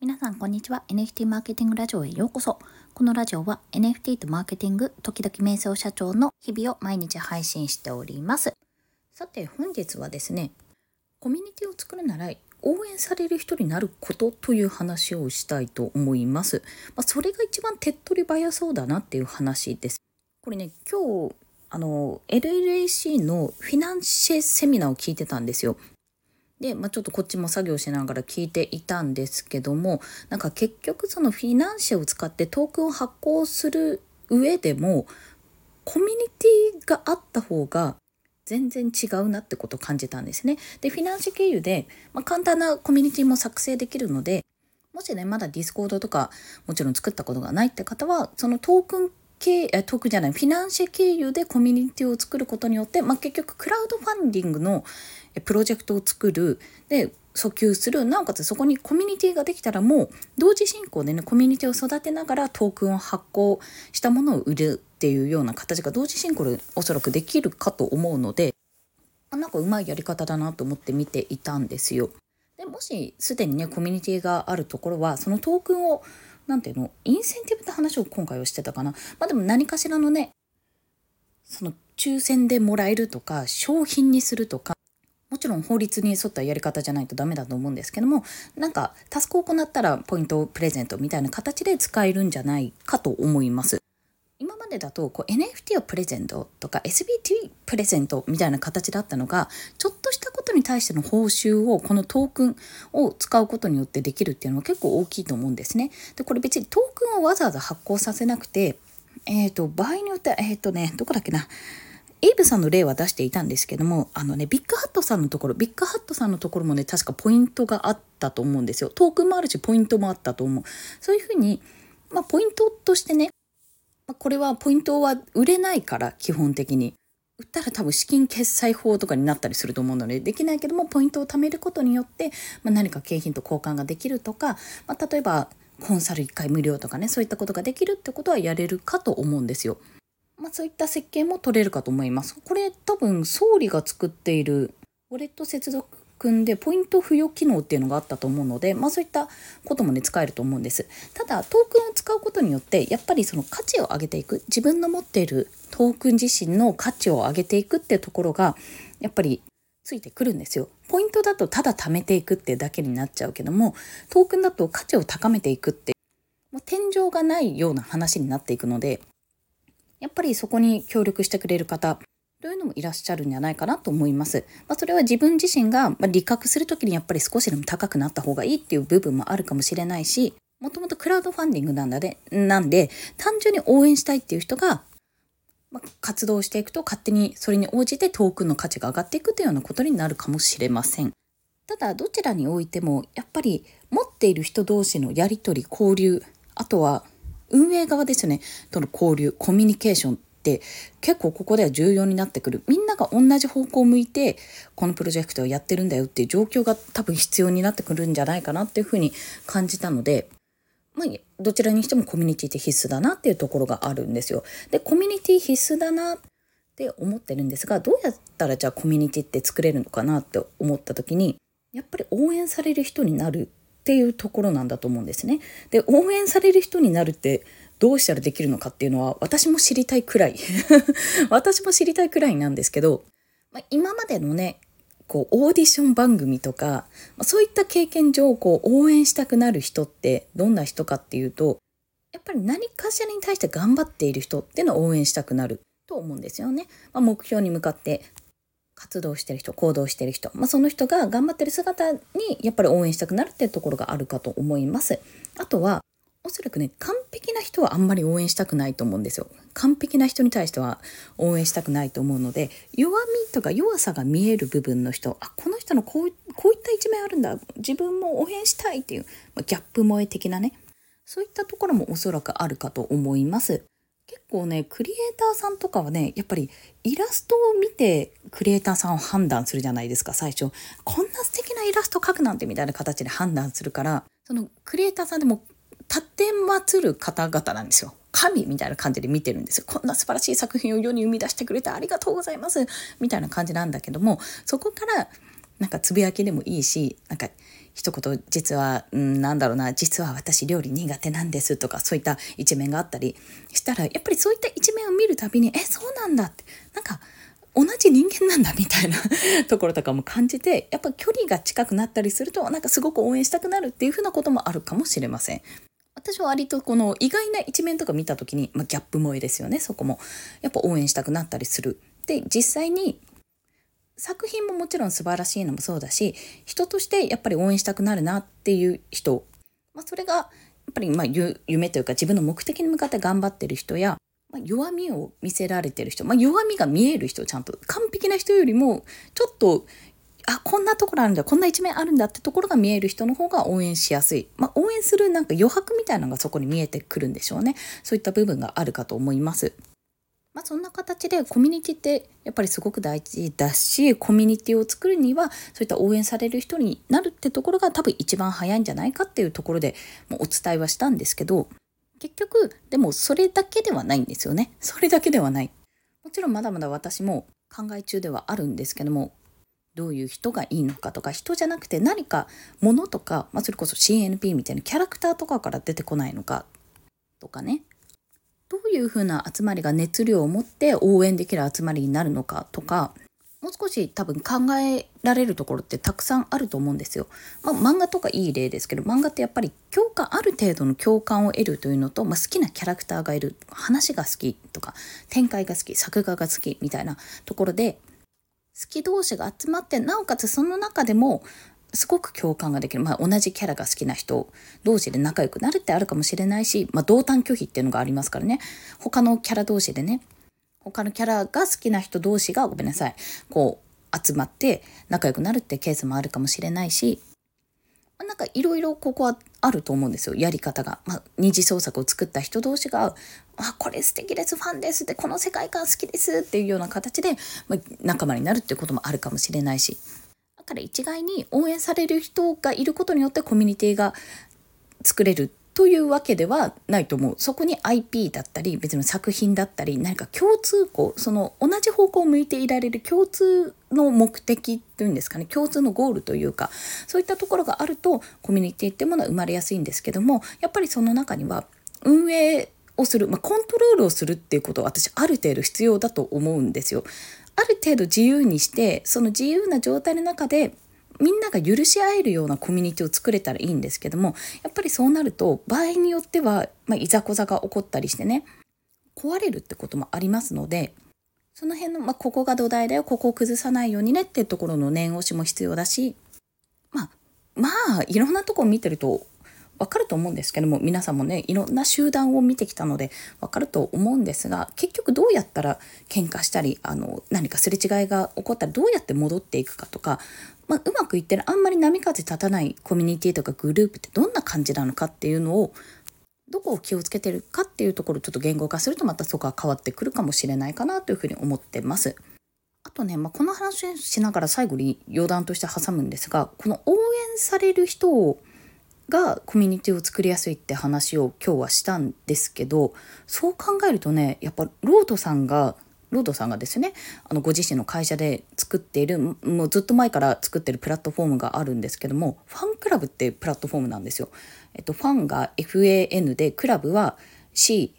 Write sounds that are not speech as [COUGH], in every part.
皆さんこんにちは。NFT マーケティングラジオへようこそ。このラジオは NFT とマーケティング時々瞑想社長の日々を毎日配信しております。さて本日はですねコミュニティを作るなら応援される人になることという話をしたいと思います、まあ、それが一番手っ取り早そうだなっていう話です。これね今日あの LLAC のフィナンシェセミナーを聞いてたんですよ。で、まあ、ちょっとこっちも作業しながら聞いていたんですけどもなんか結局そのフィナンシェを使ってトークンを発行する上でもコミュニティがあった方が全然違うなってことを感じたんですね。でフィナンシェ経由で、まあ、簡単なコミュニティも作成できるのでもしねまだディスコードとかもちろん作ったことがないって方はそのトークン経トークじゃないフィナンシェ経由でコミュニティを作ることによって、まあ、結局クラウドファンディングのプロジェクトを作るで訴求するなおかつそこにコミュニティができたらもう同時進行でねコミュニティを育てながらトークンを発行したものを売るっていうような形が同時進行でおそらくできるかと思うのでなんかうまいやり方だなと思って見ていたんですよ。でもしすでにねコミュニティがあるところはそのトークンを何ていうのインセンティブって話を今回はしてたかな。まあでも何かしらのねその抽選でもらえるとか商品にするとかちろん法律に沿ったやり方じゃないとダメだと思うんですけどもなんかタスクを行ったらポイントプレゼントみたいな形で使えるんじゃないかと思います。今までだとこう NFT をプレゼントとか SBT プレゼントみたいな形だったのがちょっとしたことに対しての報酬をこのトークンを使うことによってできるっていうのは結構大きいと思うんですね。でこれ別にトークンをわざわざ発行させなくてえっ、ー、と場合によってえっ、ー、とねどこだっけなエイブさんの例は出していたんですけども、あのね、ビッグハットさんのところ、ビッグハットさんのところもね、確かポイントがあったと思うんですよ。トークンもあるし、ポイントもあったと思う。そういうふうに、まあ、ポイントとしてね、ま、これはポイントは売れないから、基本的に。売ったら多分資金決済法とかになったりすると思うのでできないけどもポイントを貯めることによって、まあ、何か景品と交換ができるとか、まあ、例えばコンサル1回無料とかねそういったことができるってことはやれるかと思うんですよ。まあ、そういった設計も取れるかと思います。これ多分総理が作っているウォレット接続組んでポイント付与機能っていうのがあったと思うので、まあ、そういったこともね使えると思うんですただトークンを使うことによってやっぱりその価値を上げていく自分の持っているトークン自身の価値を上げていくっていうところがやっぱりついてくるんですよポイントだとただ貯めていくってだけになっちゃうけどもトークンだと価値を高めていくってもう天井がないような話になっていくのでやっぱりそこに協力してくれる方というのもいらっしゃるんじゃないかなと思います。まあ、それは自分自身が、まあ、理覚する時にやっぱり少しでも高くなった方がいいっていう部分もあるかもしれないし、もともとクラウドファンディングなんだで、なんで、単純に応援したいっていう人が、まあ、活動していくと勝手にそれに応じてトークンの価値が上がっていくというようなことになるかもしれません。ただ、どちらにおいても、やっぱり持っている人同士のやり取り、交流、あとは運営側ですよね、との交流、コミュニケーションって結構ここでは重要になってくる。みんなが同じ方向を向いてこのプロジェクトをやってるんだよっていう状況が多分必要になってくるんじゃないかなっていうふうに感じたのでまあ、どちらにしてもコミュニティって必須だなっていうところがあるんですよ。でコミュニティ必須だなって思ってるんですがどうやったらじゃあコミュニティって作れるのかなって思った時にやっぱり応援される人になるっていうところなんだと思うんですね。で応援される人になるってどうしたらできるのかっていうのは私も知りたいくらい [LAUGHS] 私も知りたいくらいなんですけど、まあ、今までのねこうオーディション番組とか、まあ、そういった経験上こう応援したくなる人ってどんな人かっていうとやっぱり何かしらに対して頑張っている人っていうのを応援したくなると思うんですよね。まあ、目標に向かって活動してる人行動してる人、まあ、その人が頑張ってる姿にやっぱり応援したくなるっていうところがあるかと思います。あとはおそらくね完璧な人はあんまり応援したくないと思うんですよ。完璧な人に対しては応援したくないと思うので弱みとか弱さが見える部分の人あこの人のこうこういった一面あるんだ。自分も応援したいっていう、まあ、ギャップ萌え的なね。そういったところもおそらくあるかと思います。結構ねクリエイターさんとかはねやっぱりイラストを見てクリエイターさんを判断するじゃないですか最初こんな素敵なイラスト描くなんてみたいな形で判断するからそのクリエイターさんでも立てまつる方々なんですよ。神みたいな感じで見てるんですよ。こんな素晴らしい作品を世に生み出してくれてありがとうございますみたいな感じなんだけどもそこからなんかつぶやきでもいいしなんか一言実は、うん、なんだろうな実は私料理苦手なんですとかそういった一面があったりしたらやっぱりそういった一面を見るたびにえそうなんだってなんか同じ人間なんだみたいなところとかも感じてやっぱ距離が近くなったりするとなんかすごく応援したくなるっていうふうなこともあるかもしれません。私は割とこの意外な一面とか見た時に、まあ、ギャップ萌えですよねそこもやっぱ応援したくなったりするで実際に作品ももちろん素晴らしいのもそうだし人としてやっぱり応援したくなるなっていう人、まあ、それがやっぱりまあ夢というか自分の目的に向かって頑張ってる人や、まあ、弱みを見せられてる人、まあ、弱みが見える人ちゃんと完璧な人よりもちょっとあこんなところあるんだこんな一面あるんだってところが見える人の方が応援しやすい、ま、応援するなんか余白みたいなのがそこに見えてくるんでしょうね。そういった部分があるかと思います。まあ、そんな形でコミュニティってやっぱりすごく大事だしコミュニティを作るにはそういった応援される人になるってところが多分一番早いんじゃないかっていうところでもうお伝えはしたんですけど結局でもそれだけではないんですよね。それだけではない。もちろんまだまだ私も考え中ではあるんですけどもどういう人がいいのかとか人じゃなくて何かものとか、まあ、それこそ CNP みたいなキャラクターとかから出てこないのかとかね。ういうふうな集まりが熱量を持って応援できる集まりになるのかとかもう少し多分考えられるところってたくさんあると思うんですよ。まあ、漫画とかいい例ですけど漫画ってやっぱり共感ある程度の共感を得るというのと、まあ、好きなキャラクターがいる話が好きとか展開が好き作画が好きみたいなところで好き同士が集まってなおかつその中でもすごく共感ができる、まあ、同じキャラが好きな人同士で仲良くなるってあるかもしれないし、まあ、同担拒否っていうのがありますからね。他のキャラ同士でね。他のキャラが好きな人同士がごめんなさい。こう集まって仲良くなるってケースもあるかもしれないしまあなんかいろいろここはあると思うんですよ。やり方が、まあ、二次創作を作った人同士が「あこれ素敵ですファンです」ってこの世界観好きですっていうような形で、まあ、仲間になるっていうこともあるかもしれないし。から一概に応援される人がいることによってコミュニティが作れるというわけではないと思うそこに IP だったり別の作品だったり何か共通項その同じ方向を向いていられる共通の目的というんですかね共通のゴールというかそういったところがあるとコミュニティっていうものは生まれやすいんですけどもやっぱりその中には運営をする、まあ、コントロールをするっていうことは私ある程度必要だと思うんですよ。ある程度自由にしてその自由な状態の中でみんなが許し合えるようなコミュニティを作れたらいいんですけどもやっぱりそうなると場合によっては、まあ、いざこざが起こったりしてね壊れるってこともありますのでその辺の、まあ、ここが土台だよここを崩さないようにねっていうところの念押しも必要だしまあまあいろんなとこ見てるとわかると思うんですけども皆さんもねいろんな集団を見てきたのでわかると思うんですが結局どうやったら喧嘩したりあの何かすれ違いが起こったらどうやって戻っていくかとか、まあ、うまくいってるあんまり波風立たないコミュニティとかグループってどんな感じなのかっていうのをどこを気をつけてるかっていうところをちょっと言語化するとまたそこは変わってくるかもしれないかなというふうに思ってます。あとね、まあ、この話しながら最後に余談として挟むんですがこの応援される人をがコミュニティを作りやすいって話を今日はしたんですけどそう考えるとねやっぱロードさんがロードさんがですねあのご自身の会社で作っているもうずっと前から作ってるプラットフォームがあるんですけどもファンクラブってプラットフォームなんですよ。えっと、ファンが FAN でクラブは C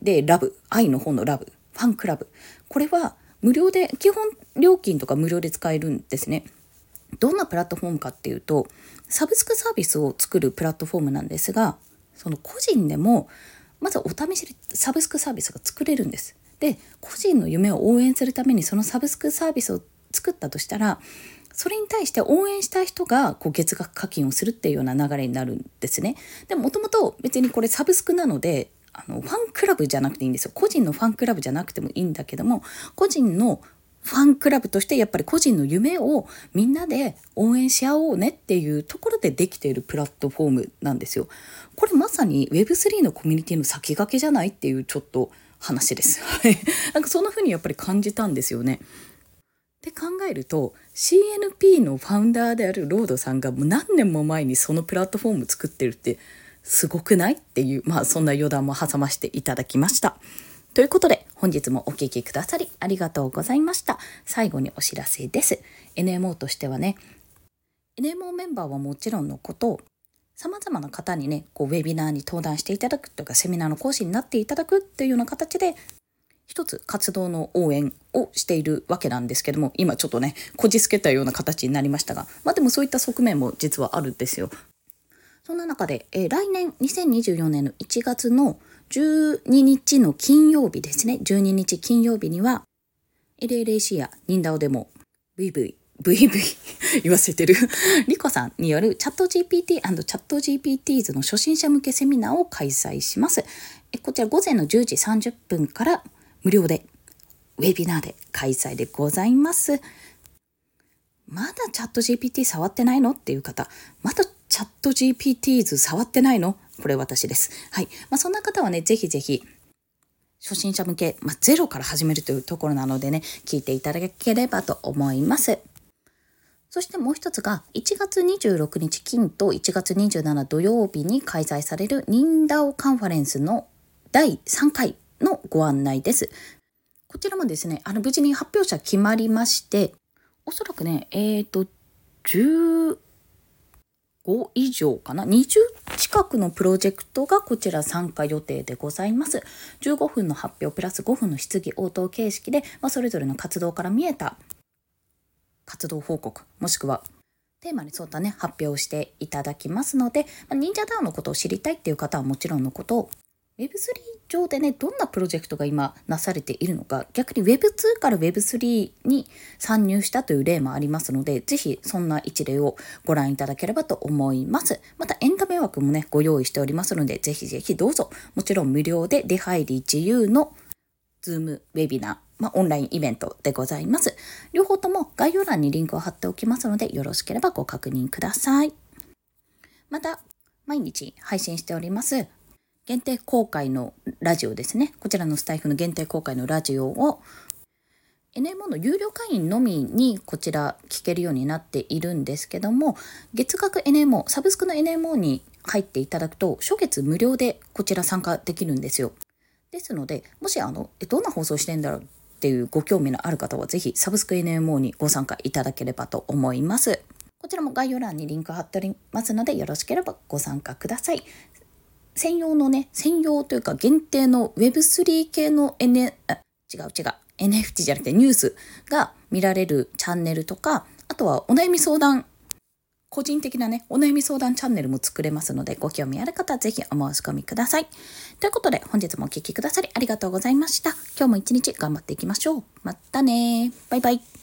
でラブ愛の方のラブファンクラブこれは無料で基本料金とか無料で使えるんですね。どんなプラットフォームかっていうとサブスクサービスを作るプラットフォームなんですがその個人でもまずお試しでサブスクサービスが作れるんです。で個人の夢を応援するためにそのサブスクサービスを作ったとしたらそれに対して応援したい人がこう月額課金をするっていうような流れになるんですね。でもともと別にこれサブスクなのであのファンクラブじゃなくていいんですよ個人のファンクラブじゃなくてもいいんだけども個人のファンクラブとしてやっぱり個人の夢をみんなで応援し合おうねっていうところでできているプラットフォームなんですよ。これまさに Web3 のコミュニティの先駆けじゃないっていうちょっと話です。なんかそんな風にやっぱり感じたんですよね。で考えると CNP のファウンダーであるロードさんがもう何年も前にそのプラットフォーム作ってるってすごくないっていうまあそんな余談も挟ましていただきました。ということで、本日もお聴きくださりありがとうございました。最後にお知らせです。NMO としてはね、NMO メンバーはもちろんのこと様々な方にね、こうウェビナーに登壇していただくとか、セミナーの講師になっていただくっていうような形で、一つ活動の応援をしているわけなんですけども、今ちょっとね、こじつけたような形になりましたが、まあでもそういった側面も実はあるんですよ。そんな中で、えー、来年2024年の1月の12日の金曜日ですね、12日金曜日には、LLAC やニンダオでも VV、VV [LAUGHS] 言わせてる [LAUGHS] リコさんによるチャット GPT& チャット GPTs の初心者向けセミナーを開催します。こちら午前の10時30分から無料でウェビナーで開催でございます。まだチャット GPT 触ってないの？っていう方、まだチャット GPT 図触ってないの？これ私です。はい。まあ、そんな方はね、ぜひぜひ、初心者向け、まあ、ゼロから始めるというところなのでね、聞いていただければと思います。そしてもう一つが、1月26日金と1月27土曜日に開催されるニンダオカンファレンスの第3回のご案内です。こちらもですね、あの無事に発表者決まりまして、おそらくね、えっ、ー、と、5以上かな ?20 近くのプロジェクトがこちら参加予定でございます。15分の発表プラス5分の質疑応答形式で、まあ、それぞれの活動から見えた活動報告、もしくはテーマに沿ったね、発表していただきますので、まあ、忍者ダウンのことを知りたいっていう方はもちろんのこと、Web3 上でね、どんなプロジェクトが今なされているのか、逆に Web2 から Web3 に参入したという例もありますので、ぜひそんな一例をご覧いただければと思います。またエンタメ枠もね、ご用意しておりますので、ぜひぜひどうぞ。もちろん無料で出入り自由の Zoom ウェビナー、まあ、オンラインイベントでございます。両方とも概要欄にリンクを貼っておきますので、よろしければご確認ください。また、毎日配信しております限定公開のラジオですね。こちらのスタイフの限定公開のラジオを NMO の有料会員のみにこちら聞けるようになっているんですけども、月額 NMO、サブスクの NMO に入っていただくと、初月無料でこちら参加できるんですよ。ですので、もしあの、どんな放送してんだろうっていうご興味のある方は、ぜひサブスク NMO にご参加いただければと思います。こちらも概要欄にリンク貼っておりますので、よろしければご参加ください。専用のね、専用というか限定の Web3 系の N、あ違う違う、NFT じゃなくてニュースが見られるチャンネルとか、あとはお悩み相談、個人的なね、お悩み相談チャンネルも作れますので、ご興味ある方はぜひお申し込みください。ということで、本日もお聴きくださりありがとうございました。今日も一日頑張っていきましょう。またねバイバイ。